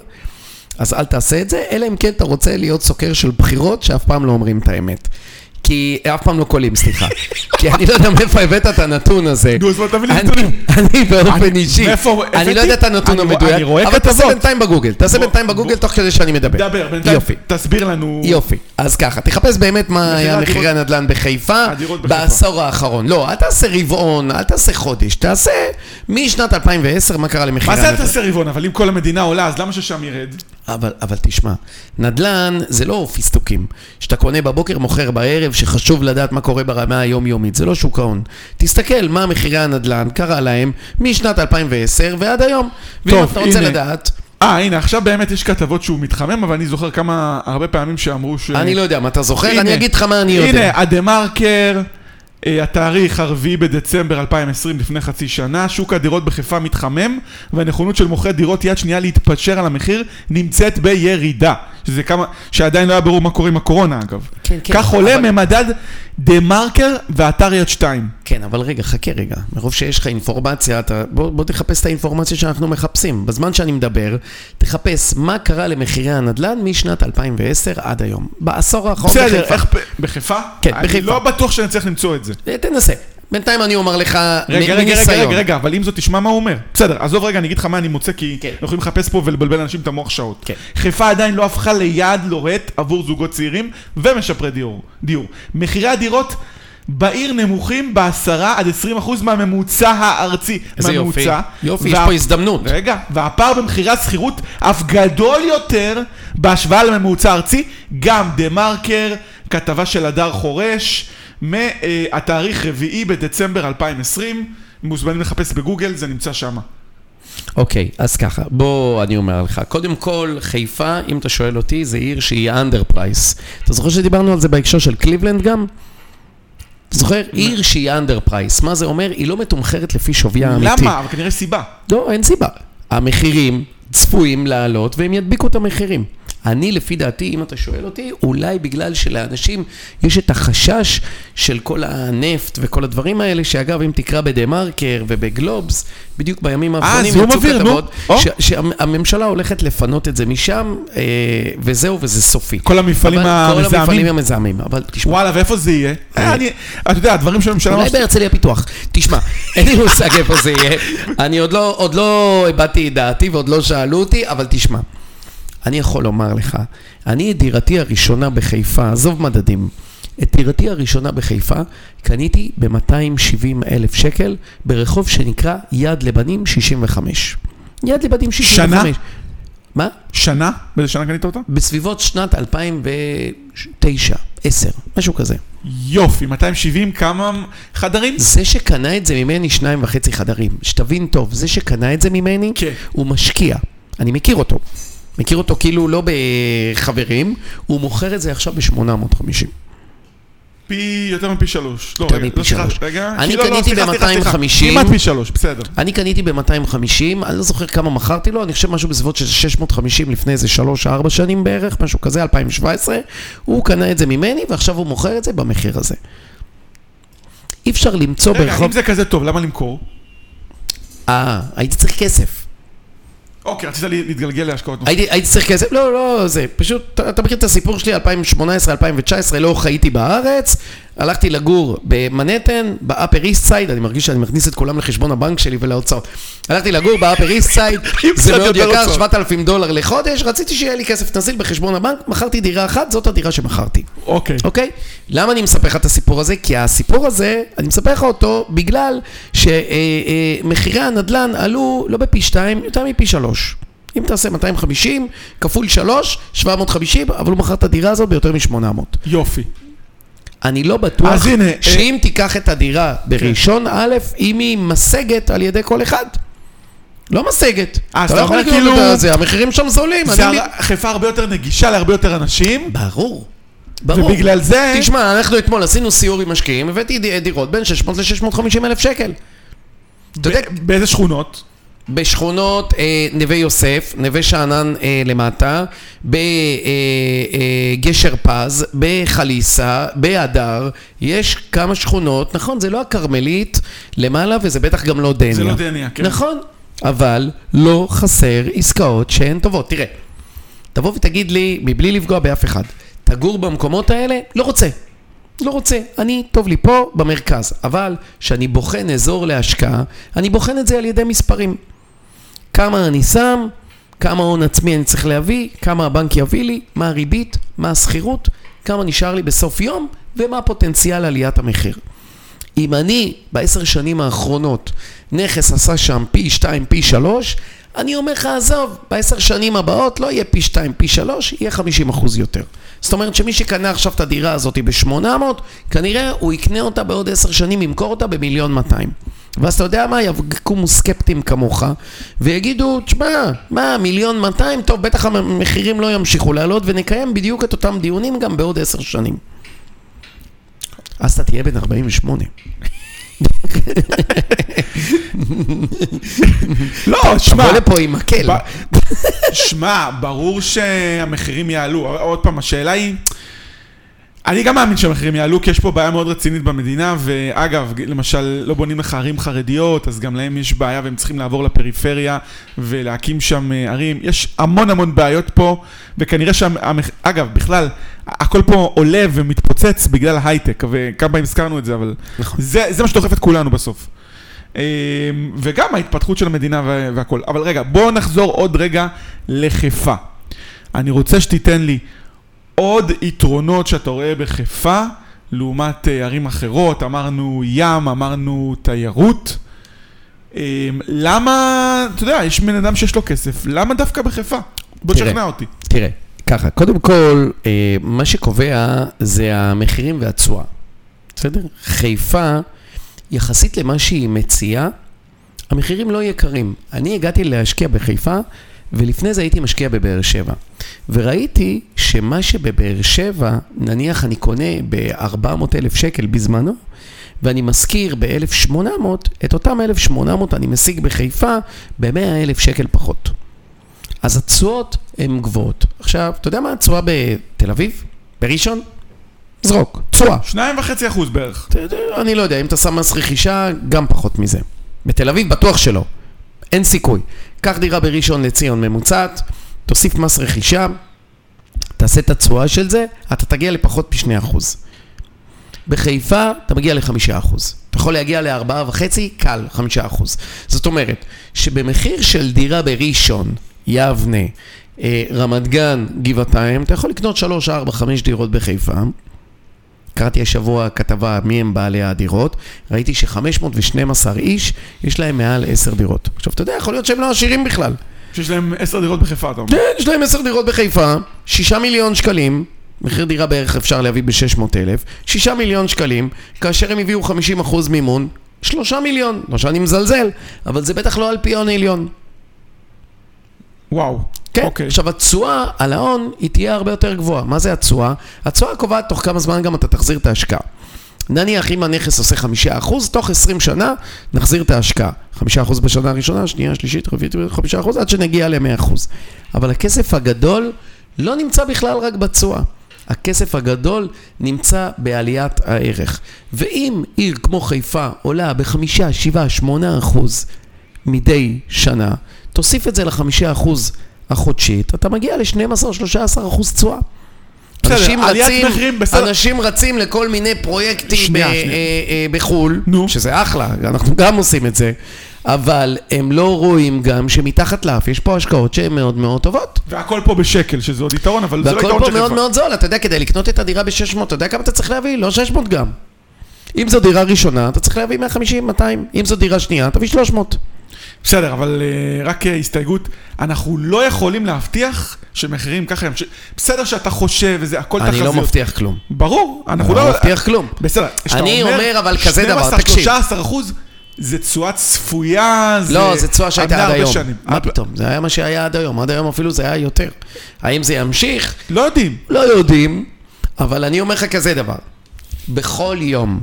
Speaker 2: אז אל תעשה את זה, אלא אם כן אתה רוצה להיות סוקר של בחירות שאף פעם לא אומרים את האמת. כי, אף פעם לא קולים, סליחה. כי אני לא יודע מאיפה הבאת את הנתון הזה.
Speaker 1: נו, אז בוא תביא לי נתונים.
Speaker 2: אני באופן אישי, אני? לא יודע את הנתון המדויק, אבל תעשה. בינתיים בגוגל, תעשה בינתיים בגוגל תוך כדי שאני מדבר.
Speaker 1: דבר, בינתיים. תסביר לנו.
Speaker 2: יופי. אז ככה, תחפש באמת מה היה מחירי הנדל"ן בחיפה. בעשור האחרון. לא, אל תעשה רבעון, אל תעשה חודש, תעשה משנת 2010, מה קרה למחירי
Speaker 1: מה זה אל
Speaker 2: הנדל"ן.
Speaker 1: תעשה רבעון? אבל אם כל המדינה עולה, אז למה ששם ירד?
Speaker 2: אבל, אבל תשמע, נדל"ן זה לא פיסטוקים. שאתה קונה בבוקר, מוכר בערב, שחשוב לדעת מה קורה ברמה היומיומית, זה לא שוק ההון. תסתכל מה מחירי הנדל"ן קרה להם משנת 2010 ועד היום. ואם
Speaker 1: טוב,
Speaker 2: אתה רוצה
Speaker 1: הנה.
Speaker 2: לדעת,
Speaker 1: אה, הנה, עכשיו באמת יש כתבות שהוא מתחמם, אבל אני זוכר כמה, הרבה פעמים שאמרו ש...
Speaker 2: אני לא יודע מה אתה זוכר,
Speaker 1: הנה,
Speaker 2: אני אגיד לך מה אני יודע.
Speaker 1: הנה, הדה מרקר, התאריך הרביעי בדצמבר 2020, לפני חצי שנה, שוק הדירות בחיפה מתחמם, והנכונות של מוכרי דירות יד שנייה להתפשר על המחיר נמצאת בירידה. שזה כמה, שעדיין לא היה ברור מה קורה עם הקורונה אגב.
Speaker 2: כן, כן,
Speaker 1: כך עולה
Speaker 2: אבל-
Speaker 1: ממדד דה מרקר ואתר יד שתיים.
Speaker 2: כן, אבל רגע, חכה רגע. מרוב שיש לך אינפורמציה, אתה... בוא, בוא תחפש את האינפורמציה שאנחנו מחפשים. בזמן שאני מדבר, תחפש מה קרה למחירי הנדל"ן משנת 2010 עד היום. בעשור האחרון
Speaker 1: בסדר,
Speaker 2: בחיפה.
Speaker 1: איך... ב- בחיפה?
Speaker 2: כן,
Speaker 1: אני
Speaker 2: בחיפה.
Speaker 1: לא בטוח שאני צריך למצוא את זה.
Speaker 2: אה, תנסה. בינתיים אני אומר לך
Speaker 1: רגע, רגע, רגע. רגע, רגע, אבל אם זאת תשמע מה הוא אומר. בסדר, עזוב רגע, אני אגיד לך מה אני מוצא, כי
Speaker 2: כן.
Speaker 1: אנחנו יכולים לחפש פה ולבלבל אנשים את המוח שעות.
Speaker 2: כן.
Speaker 1: חיפה עדיין לא הפכה ליעד לוהט עבור זוגות צעירים ומשפרי דיור. דיור. מחירי הדירות בעיר נמוכים ב-10 עד 20 אחוז מהממוצע הארצי.
Speaker 2: איזה יופי.
Speaker 1: מהממוצע.
Speaker 2: יופי, יש
Speaker 1: וה-
Speaker 2: פה הזדמנות.
Speaker 1: רגע, והפער במחירי השכירות אף גדול יותר בהשוואה לממוצע הארצי. גם דה מרקר, כתבה של הדר חורש, מהתאריך רביעי בדצמבר 2020. מוזמנים לחפש בגוגל, זה נמצא שם.
Speaker 2: אוקיי, אז ככה, בוא, אני אומר לך. קודם כל, חיפה, אם אתה שואל אותי, זה עיר שהיא under price. אתה זוכר שדיברנו על זה בהקשר של קליבלנד גם? זוכר? עיר שהיא under price. מה זה אומר? היא לא מתומחרת לפי שוויה האמיתי.
Speaker 1: למה? אבל כנראה סיבה.
Speaker 2: לא, אין סיבה. המחירים צפויים לעלות והם ידביקו את המחירים. אני, לפי דעתי, אם אתה שואל אותי, אולי בגלל שלאנשים יש את החשש של כל הנפט וכל הדברים האלה, שאגב, אם תקרא בדה מרקר ובגלובס, בדיוק בימים האחרונים
Speaker 1: זיהום
Speaker 2: יצאו. כתבות, שהממשלה הולכת לפנות את זה משם, אה, וזהו, וזה סופי.
Speaker 1: כל המפעלים
Speaker 2: אבל- כל
Speaker 1: המזהמים.
Speaker 2: המפעלים המזהמים, אבל תשמע,
Speaker 1: וואלה, ואיפה זה יהיה? אה, אני, אתה יודע, הדברים שהממשלה...
Speaker 2: אולי בהרצליה פיתוח. תשמע, אין לי מושג איפה זה יהיה. אני עוד לא, עוד לא הבעתי את דעתי ועוד לא שאלו אותי, אבל תשמע. אני יכול לומר לך, אני את דירתי הראשונה בחיפה, עזוב מדדים, את דירתי הראשונה בחיפה קניתי ב-270 אלף שקל ברחוב שנקרא יד לבנים 65. יד לבנים 65.
Speaker 1: שנה?
Speaker 2: מה?
Speaker 1: שנה? באיזה שנה קנית אותה?
Speaker 2: בסביבות שנת 2009, 10, משהו כזה.
Speaker 1: יופי, 270, כמה חדרים?
Speaker 2: זה שקנה את זה ממני שניים וחצי חדרים, שתבין טוב, זה שקנה את זה ממני,
Speaker 1: כן.
Speaker 2: הוא משקיע. אני מכיר אותו. מכיר אותו כאילו לא בחברים, הוא מוכר את זה עכשיו ב-850.
Speaker 1: פי, יותר מפי שלוש. לא,
Speaker 2: יותר
Speaker 1: רגע,
Speaker 2: מפי
Speaker 1: לא,
Speaker 2: שלוש.
Speaker 1: רגע.
Speaker 2: אני
Speaker 1: לא, לא,
Speaker 2: קניתי
Speaker 1: סליחה, סליחה, סליחה.
Speaker 2: ב-250.
Speaker 1: כמעט פי שלוש, בסדר.
Speaker 2: אני קניתי ב-250, אני לא זוכר כמה מכרתי לו, אני חושב משהו בסביבות של 650 לפני איזה 3-4 שנים בערך, משהו כזה, 2017. הוא קנה את זה ממני, ועכשיו הוא מוכר את זה במחיר הזה. אי אפשר למצוא
Speaker 1: רגע,
Speaker 2: ברחוב...
Speaker 1: אם זה כזה טוב, למה למכור?
Speaker 2: אה, הייתי צריך כסף.
Speaker 1: אוקיי, רצית להתגלגל להשקעות נוספות.
Speaker 2: הייתי, צריך כסף, לא, לא, זה, פשוט, אתה, מכיר את הסיפור שלי, 2018, 2019, לא חייתי בארץ, הלכתי לגור במנהטן, באפר איסט סייד, אני מרגיש שאני מכניס את כולם לחשבון הבנק שלי ולהוצאות. הלכתי לגור באפר איסט סייד, זה מאוד יקר,
Speaker 1: הוצאות.
Speaker 2: 7,000 דולר לחודש, רציתי שיהיה לי כסף נזיל בחשבון הבנק, מכרתי דירה אחת, זאת הדירה שמכרתי.
Speaker 1: אוקיי.
Speaker 2: אוקיי? למה אני מספר לך את הסיפור הזה? כי הסיפור הזה, אני מספר לך אותו בגלל שמחירי הנדל"ן עלו לא בפי שתיים, יותר מפי שלוש. אם תעשה 250 כפול 3, 750, אבל הוא מכר את הדירה הזאת ביותר מ-800.
Speaker 1: יופי.
Speaker 2: אני לא בטוח
Speaker 1: אז הנה, אה,
Speaker 2: שאם תיקח את הדירה בראשון א', אם היא משגת על ידי כל אחד. לא משגת.
Speaker 1: אה, אז
Speaker 2: אתה לא יכול לקנות
Speaker 1: כאילו-
Speaker 2: את זה, המחירים שם זולים.
Speaker 1: זה
Speaker 2: אני-
Speaker 1: חיפה הרבה יותר נגישה להרבה יותר אנשים,
Speaker 2: ברור. ברור.
Speaker 1: ובגלל זה...
Speaker 2: תשמע, אנחנו אתמול עשינו סיור עם משקיעים, הבאתי די- דירות בין 600 ל-650 אלף שקל. אתה יודע,
Speaker 1: ב- באיזה שכונות?
Speaker 2: בשכונות אה, נווה יוסף, נווה שאנן אה, למטה, בגשר פז, בחליסה, בהדר, יש כמה שכונות, נכון, זה לא הכרמלית למעלה וזה בטח גם לא דניה.
Speaker 1: זה לא דניה, כן.
Speaker 2: נכון, אבל לא חסר עסקאות שהן טובות. תראה, תבוא ותגיד לי, מבלי לפגוע באף אחד, תגור במקומות האלה? לא רוצה. לא רוצה. אני, טוב לי פה, במרכז. אבל כשאני בוחן אזור להשקעה, אני בוחן את זה על ידי מספרים. כמה אני שם, כמה הון עצמי אני צריך להביא, כמה הבנק יביא לי, מה הריבית, מה השכירות, כמה נשאר לי בסוף יום, ומה פוטנציאל עליית המחיר. אם אני בעשר שנים האחרונות נכס עשה שם פי שתיים, פי שלוש, אני אומר לך, עזוב, בעשר שנים הבאות לא יהיה פי שתיים, פי שלוש, יהיה חמישים אחוז יותר. זאת אומרת שמי שקנה עכשיו את הדירה הזאת ב-800, כנראה הוא יקנה אותה בעוד עשר שנים, ימכור אותה במיליון 200. ואז אתה יודע מה, יקומו סקפטים כמוך, ויגידו, תשמע, מה, מיליון 200? טוב, בטח המחירים לא ימשיכו לעלות, ונקיים בדיוק את אותם דיונים גם בעוד עשר שנים. אז אתה תהיה בן 48.
Speaker 1: לא, שמע,
Speaker 2: תבוא לפה עם מקל.
Speaker 1: שמע, ברור שהמחירים יעלו. עוד פעם, השאלה היא... אני גם מאמין שהמחירים יעלו, כי יש פה בעיה מאוד רצינית במדינה, ואגב, למשל, לא בונים לך ערים חרדיות, אז גם להם יש בעיה והם צריכים לעבור לפריפריה ולהקים שם אה, ערים. יש המון המון בעיות פה, וכנראה שם, אגב, בכלל, הכל פה עולה ומתפוצץ בגלל ההייטק, וכמה פעמים הזכרנו את זה, אבל
Speaker 2: נכון.
Speaker 1: זה, זה מה שדוחף את כולנו בסוף. אה, וגם ההתפתחות של המדינה וה- והכל. אבל רגע, בואו נחזור עוד רגע לחיפה. אני רוצה שתיתן לי עוד יתרונות שאתה רואה בחיפה, לעומת אה, ערים אחרות, אמרנו ים, אמרנו תיירות. אה, למה, אתה יודע, יש בן אדם שיש לו כסף, למה דווקא בחיפה? בוא. תשכנע אותי.
Speaker 2: תראה, ככה, קודם כל, אה, מה שקובע זה המחירים והתשואה. בסדר? חיפה, יחסית למה שהיא מציעה, המחירים לא יקרים. אני הגעתי להשקיע בחיפה, ולפני זה הייתי משקיע בבאר שבע. וראיתי שמה שבבאר שבע, נניח אני קונה ב-400 אלף שקל בזמנו, ואני משכיר ב-1,800, את אותם 1,800 אני משיג בחיפה ב-100 אלף שקל פחות. אז התשואות הן גבוהות. עכשיו, אתה יודע מה התשואה בתל אביב? בראשון? זרוק, תשואה.
Speaker 1: שניים וחצי אחוז בערך.
Speaker 2: אני לא יודע, אם אתה שם מס רכישה, גם פחות מזה. בתל אביב בטוח שלא. אין סיכוי. קח דירה בראשון לציון ממוצעת, תוסיף מס רכישה, תעשה את התשואה של זה, אתה תגיע לפחות מ-2%. בחיפה אתה מגיע ל-5%. אתה יכול להגיע ל-4.5, קל, 5%. זאת אומרת, שבמחיר של דירה בראשון, יבנה, אה, רמת גן, גבעתיים, אתה יכול לקנות 3, 4, 5 דירות בחיפה. קראתי השבוע כתבה מי הם בעלי הדירות, ראיתי ש-512 איש, יש להם מעל 10 דירות. עכשיו, אתה יודע, יכול להיות שהם לא עשירים בכלל.
Speaker 1: שיש להם עשר דירות בחיפה, אתה אומר.
Speaker 2: כן, יש להם 10 דירות בחיפה, 6 מיליון שקלים, מחיר דירה בערך אפשר להביא ב-600 אלף, 6 מיליון שקלים, כאשר הם הביאו 50% מימון, 3 מיליון, לא שאני מזלזל, אבל זה בטח לא אלפיון עליון.
Speaker 1: וואו.
Speaker 2: כן,
Speaker 1: אוקיי.
Speaker 2: עכשיו התשואה על ההון היא תהיה הרבה יותר גבוהה. מה זה התשואה? התשואה קובעת תוך כמה זמן גם אתה תחזיר את ההשקעה. נניח אם הנכס עושה חמישה אחוז, תוך עשרים שנה נחזיר את ההשקעה. חמישה אחוז בשנה הראשונה, שנייה, שלישית, רביעית, חמישה אחוז, עד שנגיע למאה אחוז. אבל הכסף הגדול לא נמצא בכלל רק בתשואה. הכסף הגדול נמצא בעליית הערך. ואם עיר כמו חיפה עולה בחמישה, שבעה, שמונה אחוז מדי שנה, תוסיף את זה לחמישה אחוז החודשית, אתה מגיע ל-12-13 אחוז תשואה. אנשים רצים. אנשים רצים לכל מיני פרויקטים
Speaker 1: שנייה,
Speaker 2: ב-
Speaker 1: שנייה.
Speaker 2: אה, אה, בחו"ל,
Speaker 1: נו.
Speaker 2: שזה אחלה, אנחנו גם עושים את זה, אבל הם לא רואים גם שמתחת לאף יש פה השקעות שהן מאוד מאוד טובות.
Speaker 1: והכל פה בשקל, שזה עוד יתרון, אבל זה לא
Speaker 2: והכל
Speaker 1: יתרון
Speaker 2: פה
Speaker 1: של
Speaker 2: מאוד
Speaker 1: חיפה.
Speaker 2: מאוד זול, אתה יודע, כדי לקנות את הדירה ב-600, אתה יודע כמה אתה צריך להביא? לא 600 גם. אם זו דירה ראשונה, אתה צריך להביא 150, 200. אם זו דירה שנייה, תביא 300.
Speaker 1: בסדר, אבל אה, רק אה, הסתייגות, אנחנו לא יכולים להבטיח שמחירים ככה ימשיך. בסדר שאתה חושב וזה, הכל
Speaker 2: אני לא
Speaker 1: תחזיות.
Speaker 2: מבטיח כלום.
Speaker 1: ברור, אנחנו
Speaker 2: אני
Speaker 1: לא...
Speaker 2: לא מבטיח כלום.
Speaker 1: בסדר, כשאתה
Speaker 2: אני אומר, אבל כזה דבר,
Speaker 1: 12,
Speaker 2: תקשיב.
Speaker 1: 13 אחוז, זה תשואה צפויה, זה...
Speaker 2: לא, זה תשואה שהייתה עד היום.
Speaker 1: שנים.
Speaker 2: מה פתאום? זה היה מה שהיה עד היום. עד היום אפילו זה היה יותר. האם זה ימשיך?
Speaker 1: לא יודעים.
Speaker 2: לא יודעים, אבל אני אומר לך כזה דבר. בכל יום,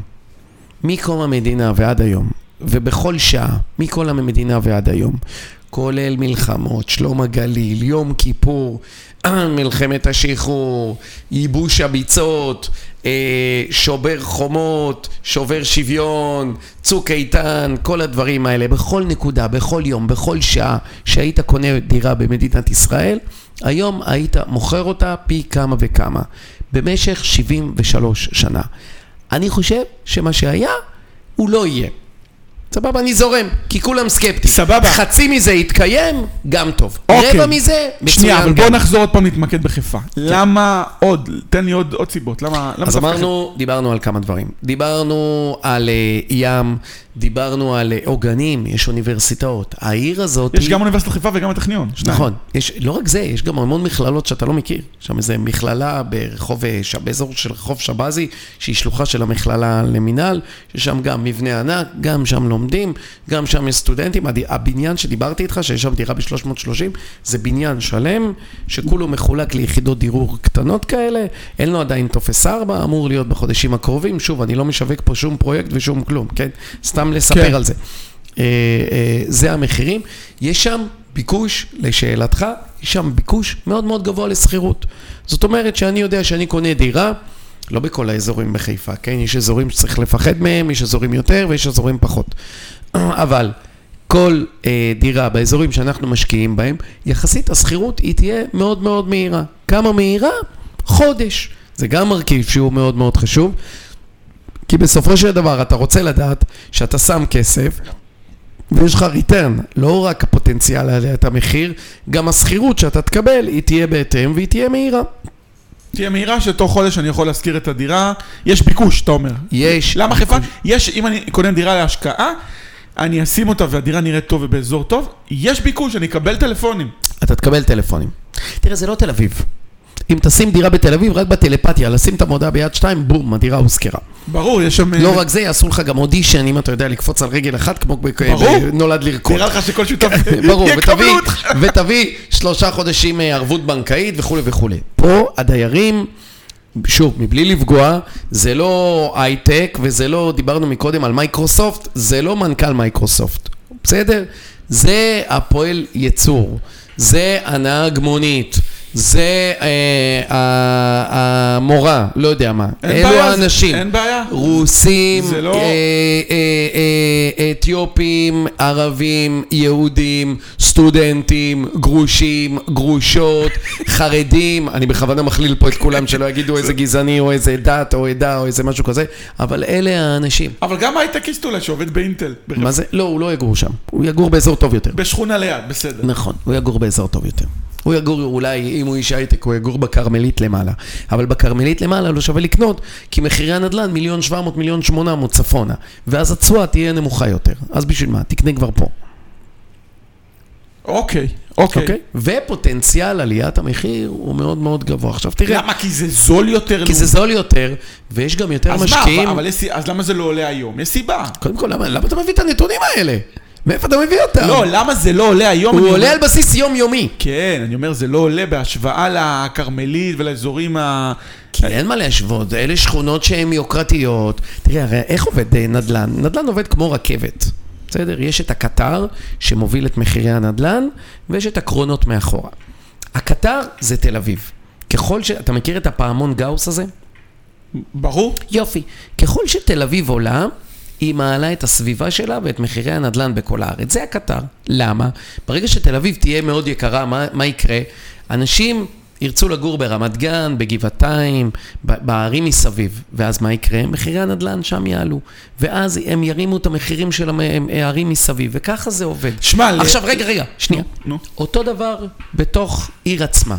Speaker 2: מקום המדינה ועד היום, ובכל שעה, מכל המדינה ועד היום, כולל מלחמות, שלום הגליל, יום כיפור, מלחמת השחרור, ייבוש הביצות, אה, שובר חומות, שובר שוויון, צוק איתן, כל הדברים האלה, בכל נקודה, בכל יום, בכל שעה שהיית קונה דירה במדינת ישראל, היום היית מוכר אותה פי כמה וכמה, במשך 73 שנה. אני חושב שמה שהיה, הוא לא יהיה. סבבה, אני זורם, כי כולם סקפטיים.
Speaker 1: סבבה.
Speaker 2: חצי מזה יתקיים, גם טוב.
Speaker 1: אוקיי.
Speaker 2: רבע מזה, מצוין
Speaker 1: שנייה, אבל
Speaker 2: גם.
Speaker 1: בוא נחזור עוד פעם להתמקד בחיפה. למה עוד? תן לי עוד עוד סיבות. למה... למה
Speaker 2: אז אמרנו, דיברנו על כמה דברים. דיברנו על אה, ים, דיברנו על אה, עוגנים, יש אוניברסיטאות. העיר הזאת...
Speaker 1: יש
Speaker 2: היא-
Speaker 1: גם אוניברסיטת חיפה וגם הטכניון.
Speaker 2: נכון. יש, לא רק זה, יש גם המון מכללות שאתה לא מכיר. שם איזה מכללה ברחוב, אה, ש- באזור של רחוב שבזי, שהיא שלוחה של המכללה למינהל, ששם גם מבנה ענק, גם שם לומדים, גם שם יש סטודנטים. הבניין שדיברתי איתך, שיש שם דירה ב-330, זה בניין שלם, שכולו מחולק ליחידות דירור קטנות כאלה, אין לו עדיין טופס 4, אמור להיות בחודשים הקרובים. שוב, אני לא משווק פה שום פרויקט ושום כלום, כן? סתם לספר
Speaker 1: כן.
Speaker 2: על זה. אה, אה, זה המחירים. יש שם ביקוש, לשאלתך, יש שם ביקוש מאוד מאוד גבוה לשכירות. זאת אומרת שאני יודע שאני קונה דירה, לא בכל האזורים בחיפה, כן? יש אזורים שצריך לפחד מהם, יש אזורים יותר ויש אזורים פחות. אבל כל אה, דירה באזורים שאנחנו משקיעים בהם, יחסית השכירות היא תהיה מאוד מאוד מהירה. כמה מהירה? חודש. זה גם מרכיב שהוא מאוד מאוד חשוב. כי בסופו של דבר אתה רוצה לדעת שאתה שם כסף ויש לך ריטרן, לא רק הפוטנציאל לעליית המחיר, גם השכירות שאתה תקבל היא תהיה בהתאם והיא תהיה מהירה.
Speaker 1: תהיה מהירה שתוך חודש אני יכול להשכיר את הדירה. יש ביקוש, אתה אומר.
Speaker 2: יש...
Speaker 1: למה חיפה? יש, אם אני קונה דירה להשקעה, אני אשים אותה והדירה נראית טוב ובאזור טוב, יש ביקוש, אני אקבל טלפונים.
Speaker 2: אתה תקבל טלפונים. תראה, זה לא תל אביב. אם תשים דירה בתל אביב, רק בטלפתיה, לשים את המודעה ביד שתיים, בום, הדירה הוזכרה.
Speaker 1: ברור, יש שם...
Speaker 2: לא רק זה, יעשו לך גם אודישן, אם אתה יודע לקפוץ על רגל אחת, כמו
Speaker 1: ברור.
Speaker 2: בנולד לרקוד.
Speaker 1: נראה לך שכל שותף
Speaker 2: ברור,
Speaker 1: יקבלו
Speaker 2: ותביא,
Speaker 1: אותך.
Speaker 2: ותביא שלושה חודשים אה, ערבות בנקאית וכולי וכולי. פה הדיירים, שוב, מבלי לפגוע, זה לא הייטק וזה לא, דיברנו מקודם על מייקרוסופט, זה לא מנכ"ל מייקרוסופט, בסדר? זה הפועל ייצור, זה הנהג מונית. זה אה, המורה, לא יודע מה. אלו
Speaker 1: בעיה,
Speaker 2: האנשים.
Speaker 1: אין בעיה.
Speaker 2: רוסים,
Speaker 1: לא-
Speaker 2: אה, אה, אה, אתיופים, ערבים, יהודים, סטודנטים, גרושים, גרושות, חרדים, אני בכוונה מכליל פה את כולם שלא יגידו איזה גזעני או איזה דת או עדה או איזה משהו כזה, אבל אלה האנשים.
Speaker 1: אבל גם הייטקיסט אולי שעובד באינטל.
Speaker 2: מה זה? לא, הוא לא יגור שם, הוא יגור באזור טוב יותר.
Speaker 1: בשכונה ליד, בסדר.
Speaker 2: נכון, הוא יגור באזור טוב יותר. הוא יגור, אולי אם הוא איש הייטק, הוא יגור בכרמלית למעלה. אבל בכרמלית למעלה לא שווה לקנות, כי מחירי הנדל"ן מיליון 700, מיליון 800 צפונה. ואז התשואה תהיה נמוכה יותר. אז בשביל מה? תקנה כבר פה.
Speaker 1: אוקיי, אוקיי.
Speaker 2: אוקיי? ופוטנציאל עליית המחיר הוא מאוד מאוד גבוה. עכשיו תראה,
Speaker 1: למה? כי זה זול יותר?
Speaker 2: כי זה זול יותר, ויש גם יותר
Speaker 1: אז מה,
Speaker 2: משקיעים.
Speaker 1: אבל- אבל סי- אז למה זה לא עולה היום? יש סיבה.
Speaker 2: קודם כל, למה, למה אתה מביא את הנתונים האלה? מאיפה אתה מביא אותם?
Speaker 1: לא, למה זה לא עולה היום?
Speaker 2: הוא עולה על בסיס יומיומי.
Speaker 1: כן, אני אומר, זה לא עולה בהשוואה לכרמלית ולאזורים ה...
Speaker 2: כי אין מה להשוות, אלה שכונות שהן יוקרתיות. תראה, הרי איך עובד אה, נדל"ן? נדל"ן עובד כמו רכבת. בסדר? יש את הקטר שמוביל את מחירי הנדל"ן, ויש את הקרונות מאחורה. הקטר זה תל אביב. ככל ש... אתה מכיר את הפעמון גאוס הזה?
Speaker 1: ברור.
Speaker 2: יופי. ככל שתל אביב עולה, היא מעלה את הסביבה שלה ואת מחירי הנדל"ן בכל הארץ. זה הקטר. למה? ברגע שתל אביב תהיה מאוד יקרה, מה, מה יקרה? אנשים ירצו לגור ברמת גן, בגבעתיים, בערים מסביב. ואז מה יקרה? מחירי הנדל"ן שם יעלו. ואז הם ירימו את המחירים של הערים מסביב, וככה זה עובד.
Speaker 1: שמע, ל-
Speaker 2: עכשיו, רגע, רגע, שנייה.
Speaker 1: נו.
Speaker 2: אותו דבר בתוך עיר עצמה.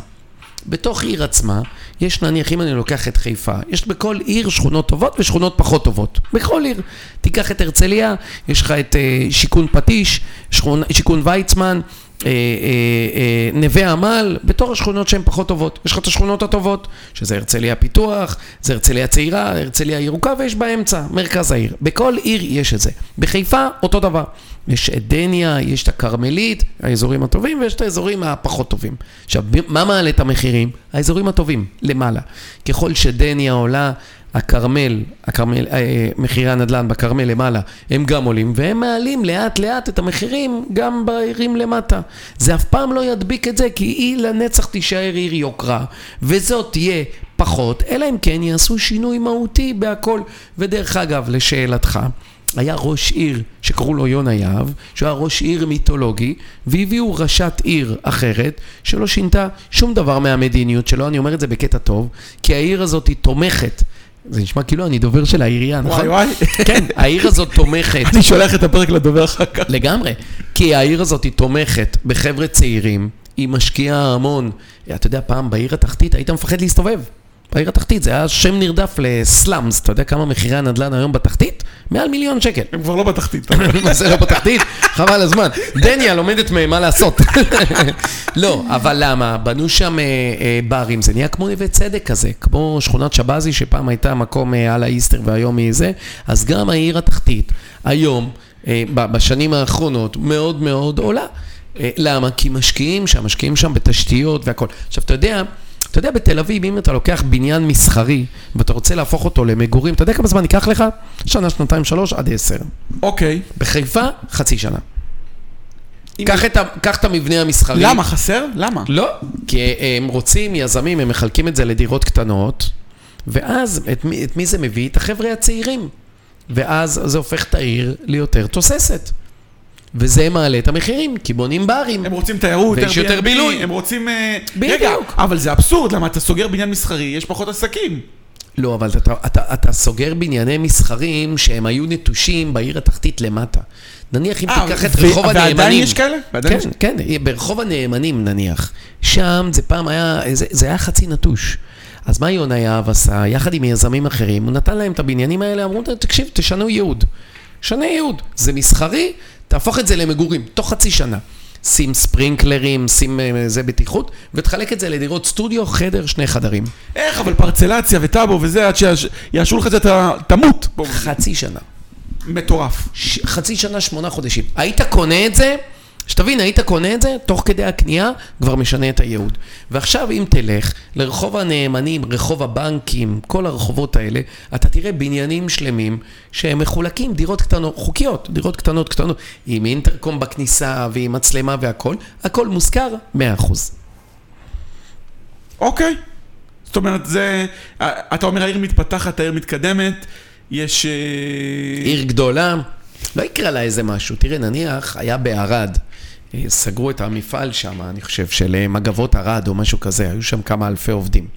Speaker 2: בתוך עיר עצמה, יש נניח, אם אני לוקח את חיפה, יש בכל עיר שכונות טובות ושכונות פחות טובות. בכל עיר. תיקח את הרצליה, יש לך את אה, שיכון פטיש, שכון, שיכון ויצמן, אה, אה, נווה עמל, בתור השכונות שהן פחות טובות. יש לך את השכונות הטובות, שזה הרצליה פיתוח, זה הרצליה צעירה, הרצליה ירוקה, ויש באמצע, מרכז העיר. בכל עיר יש את זה. בחיפה, אותו דבר. יש את דניה, יש את הכרמלית, האזורים הטובים, ויש את האזורים הפחות טובים. עכשיו, מה מעלה את המחירים? האזורים הטובים, למעלה. ככל שדניה עולה, הכרמל, הכרמל, אה, מחירי הנדל"ן בכרמל למעלה, הם גם עולים, והם מעלים לאט לאט את המחירים גם בעירים למטה. זה אף פעם לא ידביק את זה, כי היא לנצח תישאר עיר יוקרה, וזאת תהיה פחות, אלא אם כן יעשו שינוי מהותי בהכל. ודרך אגב, לשאלתך, היה ראש עיר שקראו לו יונה יהב, שהוא היה ראש עיר מיתולוגי, והביאו ראשת עיר אחרת, שלא שינתה שום דבר מהמדיניות שלו, אני אומר את זה בקטע טוב, כי העיר הזאת היא תומכת. זה נשמע כאילו אני דובר של העירייה, נכון?
Speaker 1: וואי וואי.
Speaker 2: כן, העיר הזאת תומכת.
Speaker 1: אני שולח את הפרק לדובר אחר כך.
Speaker 2: לגמרי. כי העיר הזאת היא תומכת בחבר'ה צעירים, היא משקיעה המון. אתה יודע, פעם בעיר התחתית היית מפחד להסתובב. בעיר התחתית זה היה שם נרדף לסלאמס. אתה יודע כמה מחירי הנדל"ן היום בתחתית? מעל מיליון שקל.
Speaker 1: הם כבר לא בתחתית.
Speaker 2: מה זה לא בתחתית? חבל הזמן. דניה לומדת מהם מה לעשות. לא, אבל למה? בנו שם אה, אה, ברים, זה נהיה כמו נווה צדק כזה, כמו שכונת שבזי שפעם הייתה מקום אה, על האיסטר והיום היא זה, אז גם העיר התחתית, היום, בשנים האחרונות, מאוד מאוד עולה. למה? כי משקיעים שם, משקיעים שם בתשתיות והכל. עכשיו, אתה יודע... אתה יודע, בתל אביב, אם אתה לוקח בניין מסחרי ואתה רוצה להפוך אותו למגורים, אתה יודע כמה זמן ייקח לך? שנה, שנתיים, שלוש, עד עשר.
Speaker 1: אוקיי.
Speaker 2: בחיפה, חצי שנה. קח את, ה, קח את המבנה המסחרי.
Speaker 1: למה? חסר? למה?
Speaker 2: לא, כי הם רוצים, יזמים, הם מחלקים את זה לדירות קטנות, ואז את מי, את מי זה מביא? את החבר'ה הצעירים. ואז זה הופך את העיר ליותר תוססת. וזה מעלה את המחירים, כי בונים ברים.
Speaker 1: הם רוצים תיירות,
Speaker 2: ויש יותר בילוי.
Speaker 1: הם רוצים... אה,
Speaker 2: בדיוק.
Speaker 1: רגע, אבל זה אבסורד, למה אתה סוגר בניין מסחרי, יש פחות עסקים.
Speaker 2: לא, אבל אתה, אתה, אתה סוגר בנייני מסחרים שהם היו נטושים בעיר התחתית למטה. נניח אם
Speaker 1: אה,
Speaker 2: תיקח את
Speaker 1: ו-
Speaker 2: רחוב הנאמנים.
Speaker 1: ועדיין יש כאלה?
Speaker 2: כן,
Speaker 1: יש-
Speaker 2: כן, ברחוב הנאמנים נניח. שם זה פעם היה, זה, זה היה חצי נטוש. אז מה יונה יהב עשה, יחד עם יזמים אחרים, הוא נתן להם את הבניינים האלה, אמרו, תקשיב, תשנו ייעוד. שנה ייעוד. זה מסחרי, תהפוך את זה למגורים, תוך חצי שנה. שים ספרינקלרים, שים אה, זה בטיחות, ותחלק את זה לדירות סטודיו, חדר, שני חדרים.
Speaker 1: איך, אבל פרצלציה וטאבו וזה, עד שיאשרו לך את זה, אתה תמות.
Speaker 2: חצי שנה.
Speaker 1: מטורף.
Speaker 2: ש... חצי שנה, שמונה חודשים. היית קונה את זה, שתבין, היית קונה את זה, תוך כדי הקנייה כבר משנה את הייעוד. ועכשיו אם תלך לרחוב הנאמנים, רחוב הבנקים, כל הרחובות האלה, אתה תראה בניינים שלמים שהם מחולקים, דירות קטנות, חוקיות, דירות קטנות קטנות, עם אינטרקום בכניסה ועם מצלמה והכל, הכל מושכר 100%.
Speaker 1: אוקיי. זאת אומרת, זה... אתה אומר, העיר מתפתחת, העיר מתקדמת, יש... אה,
Speaker 2: עיר גדולה, לא יקרה לה איזה משהו. תראה, נניח, היה בערד, אה, סגרו את המפעל שם, אני חושב, של אה, מגבות ערד או משהו כזה, היו שם כמה אלפי עובדים.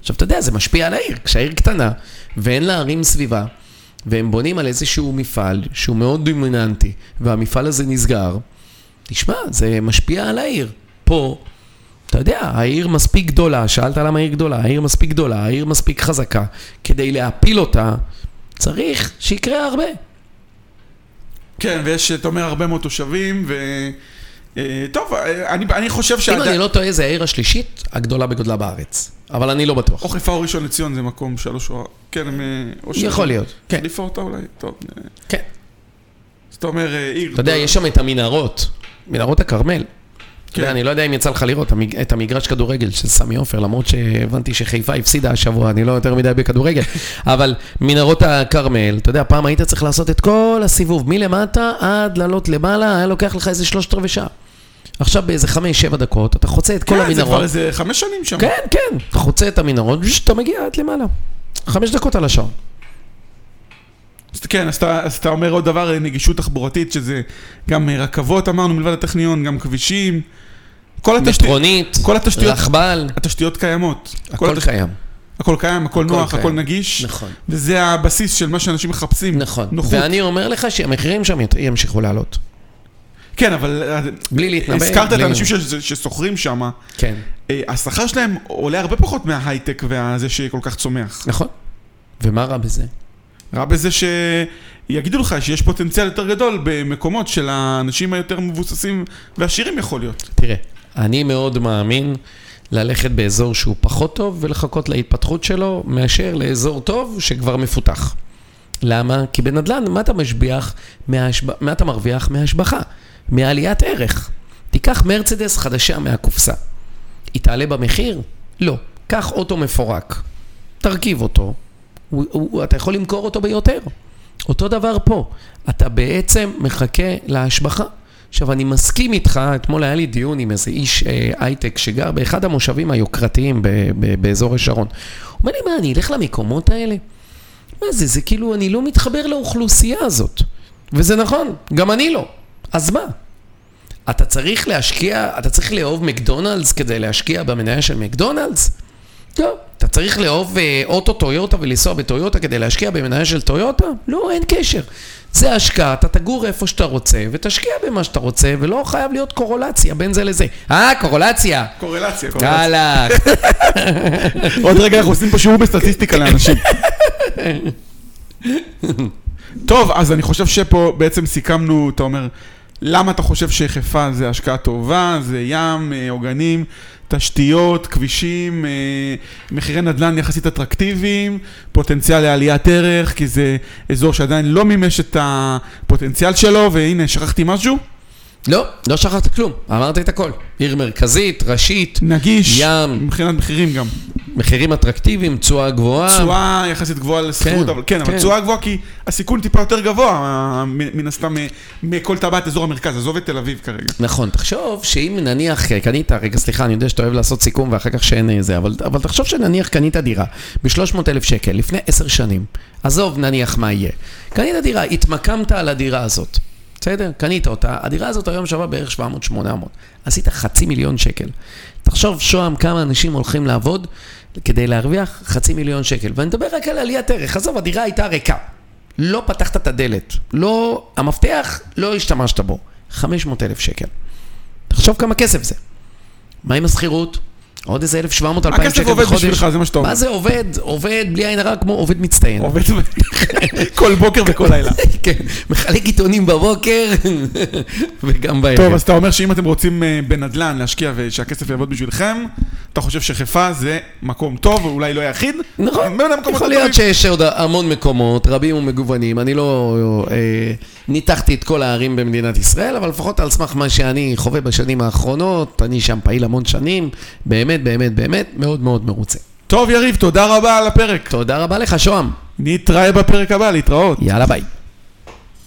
Speaker 2: עכשיו, אתה יודע, זה משפיע על העיר. כשהעיר קטנה ואין לה ערים סביבה, והם בונים על איזשהו מפעל שהוא מאוד דומיננטי, והמפעל הזה נסגר, תשמע, זה משפיע על העיר. פה, אתה יודע, העיר מספיק גדולה, שאלת למה העיר גדולה, העיר מספיק גדולה, העיר מספיק חזקה, כדי להפיל אותה, צריך שיקרה הרבה.
Speaker 1: כן, ויש, אתה אומר, הרבה מאוד תושבים, ו... אה, טוב, אה, אני, אני חושב
Speaker 2: אם
Speaker 1: שעדיין...
Speaker 2: אני לא טועה, זה העיר השלישית הגדולה בגודלה בארץ. אבל אני לא בטוח.
Speaker 1: או חיפה או ראשון לציון זה מקום שלוש או... כן, הם... אה, ש-
Speaker 2: יכול להיות, כן.
Speaker 1: החליפה אותה אולי? טוב.
Speaker 2: כן.
Speaker 1: אז אתה אומר אה, עיר...
Speaker 2: אתה יודע, יש שם את המנהרות, מנהרות הכרמל. יודע,
Speaker 1: כן.
Speaker 2: אני לא יודע אם יצא לך לראות את המגרש כדורגל של סמי עופר, למרות שהבנתי שחיפה הפסידה השבוע, אני לא יותר מדי בכדורגל. אבל מנהרות הכרמל, אתה יודע, פעם היית צריך לעשות את כל הסיבוב, מלמטה עד לעלות למעלה, היה לוקח לך איזה שלושת רבעי שעה. עכשיו באיזה חמש, שבע דקות, אתה חוצה את כל
Speaker 1: כן, זה כבר
Speaker 2: המנהרות.
Speaker 1: איזה חמש שנים שם.
Speaker 2: כן, כן, אתה חוצה את המנהרות, אתה מגיע עד למעלה. חמש דקות על השעון.
Speaker 1: אז כן, אז אתה, אז אתה אומר עוד דבר, אה, נגישות תחבורתית, שזה גם אה, רכבות אמרנו, מלבד הטכניון, גם כבישים. כל התשתיות,
Speaker 2: מטרונית,
Speaker 1: כל התשתיות,
Speaker 2: רכבל,
Speaker 1: התשתיות קיימות. כל
Speaker 2: הכל
Speaker 1: התש-
Speaker 2: קיים.
Speaker 1: הכל קיים, הכל נוח,
Speaker 2: קיים.
Speaker 1: הכל נגיש.
Speaker 2: נכון.
Speaker 1: וזה הבסיס של מה שאנשים מחפשים.
Speaker 2: נכון.
Speaker 1: נוחות.
Speaker 2: ואני אומר לך שהמחירים שם ימשיכו לעלות.
Speaker 1: כן, אבל אה,
Speaker 2: בלי להתנבא.
Speaker 1: הזכרת את
Speaker 2: בלי-
Speaker 1: האנשים ש- ששוכרים שם.
Speaker 2: כן,
Speaker 1: השכר שלהם עולה הרבה פחות מההייטק והזה שכל כך צומח.
Speaker 2: נכון. ומה רע בזה?
Speaker 1: רע בזה שיגידו לך שיש פוטנציאל יותר גדול במקומות של האנשים היותר מבוססים ועשירים יכול להיות.
Speaker 2: תראה, אני מאוד מאמין ללכת באזור שהוא פחות טוב ולחכות להתפתחות שלו, מאשר לאזור טוב שכבר מפותח. למה? כי בנדל"ן, מה אתה משביח? מההשב... מה אתה מרוויח? מהשבחה, מעליית ערך. תיקח מרצדס חדשה מהקופסה. היא תעלה במחיר? לא. קח אוטו מפורק, תרכיב אותו, הוא, הוא, אתה יכול למכור אותו ביותר. אותו דבר פה, אתה בעצם מחכה להשבחה. עכשיו, אני מסכים איתך, אתמול היה לי דיון עם איזה איש אה, הייטק שגר באחד המושבים היוקרתיים ב, ב, באזור השרון. הוא אומר לי, מה, אני אלך למקומות האלה? מה זה, זה כאילו, אני לא מתחבר לאוכלוסייה הזאת. וזה נכון, גם אני לא. אז מה? אתה צריך להשקיע, אתה צריך לאהוב מקדונלדס כדי להשקיע במניה של מקדונלדס? לא. אתה צריך לאהוב אה, אוטו טויוטה ולנסוע בטויוטה כדי להשקיע במניה של טויוטה? לא, אין קשר. זה השקעה, אתה תגור איפה שאתה רוצה ותשקיע במה שאתה רוצה, ולא חייב להיות קורולציה בין זה לזה. אה, קורולציה.
Speaker 1: קורלציה, קורלציה.
Speaker 2: יאללה.
Speaker 1: עוד רגע אנחנו עושים פה שיעור בסטטיסטיקה לאנשים. טוב, אז אני חושב שפה בעצם סיכמנו, אתה אומר, למה אתה חושב שחיפה זה השקעה טובה, זה ים, אה, עוגנים, תשתיות, כבישים, אה, מחירי נדל"ן יחסית אטרקטיביים, פוטנציאל לעליית ערך, כי זה אזור שעדיין לא מימש את הפוטנציאל שלו, והנה, שכחתי משהו?
Speaker 2: לא, לא שכחת כלום, אמרת את הכל. עיר מרכזית, ראשית,
Speaker 1: נגיש,
Speaker 2: ים.
Speaker 1: מבחינת מחירים גם.
Speaker 2: מחירים אטרקטיביים, תשואה גבוהה.
Speaker 1: תשואה יחסית גבוהה לשכירות,
Speaker 2: כן,
Speaker 1: אבל כן, אבל
Speaker 2: כן.
Speaker 1: תשואה גבוהה כי הסיכון טיפה יותר גבוה, אה, מן הסתם, מכל טבעת אזור המרכז, עזוב את תל אביב כרגע.
Speaker 2: נכון, תחשוב שאם נניח קנית, רגע סליחה, אני יודע שאתה אוהב לעשות סיכום ואחר כך שאין אה, זה, אבל, אבל תחשוב שנניח קנית דירה ב-300 אלף שקל לפני עשר שנים, עזוב נניח מה יהיה, קנית דירה, התמקמת על הדירה הזאת, בסדר? קנית אותה, הדירה הזאת היום שווה בערך 700-800, עשית חצי מיליון שקל. תחשוב, שוהם, כמה אנשים הולכים לעבוד כדי להרוויח חצי מיליון שקל, ואני מדבר רק על עליית ערך, עזוב, הדירה הייתה ריקה. לא פתחת את הדלת, לא, המפתח, לא השתמשת בו. 500 אלף שקל. תחשוב כמה כסף זה. מה עם השכירות? עוד איזה 1,700, 2,000
Speaker 1: הכסף
Speaker 2: שקל
Speaker 1: עובד
Speaker 2: בחודש.
Speaker 1: בשבילך, זה מה שאתה אומר.
Speaker 2: מה זה עובד? עובד בלי עין הרע כמו עובד מצטיין.
Speaker 1: עובד כל בוקר וכל לילה.
Speaker 2: כן, מחלק עיתונים בבוקר וגם בערב.
Speaker 1: טוב, אז אתה אומר שאם אתם רוצים אה, בנדל"ן להשקיע ושהכסף יעבוד בשבילכם, אתה חושב שחיפה זה מקום טוב, ואולי לא היחיד?
Speaker 2: נכון, יכול להיות. שיש עוד המון מקומות, רבים ומגוונים. אני לא אה, ניתחתי את כל הערים במדינת ישראל, אבל לפחות על סמך מה שאני חווה בשנים האחרונות, אני שם פעיל המון שנים, באמת, באמת, באמת, מאוד מאוד מרוצה.
Speaker 1: טוב, יריב, תודה רבה על הפרק.
Speaker 2: תודה רבה לך, שוהם.
Speaker 1: נתראה בפרק הבא, להתראות.
Speaker 2: יאללה ביי.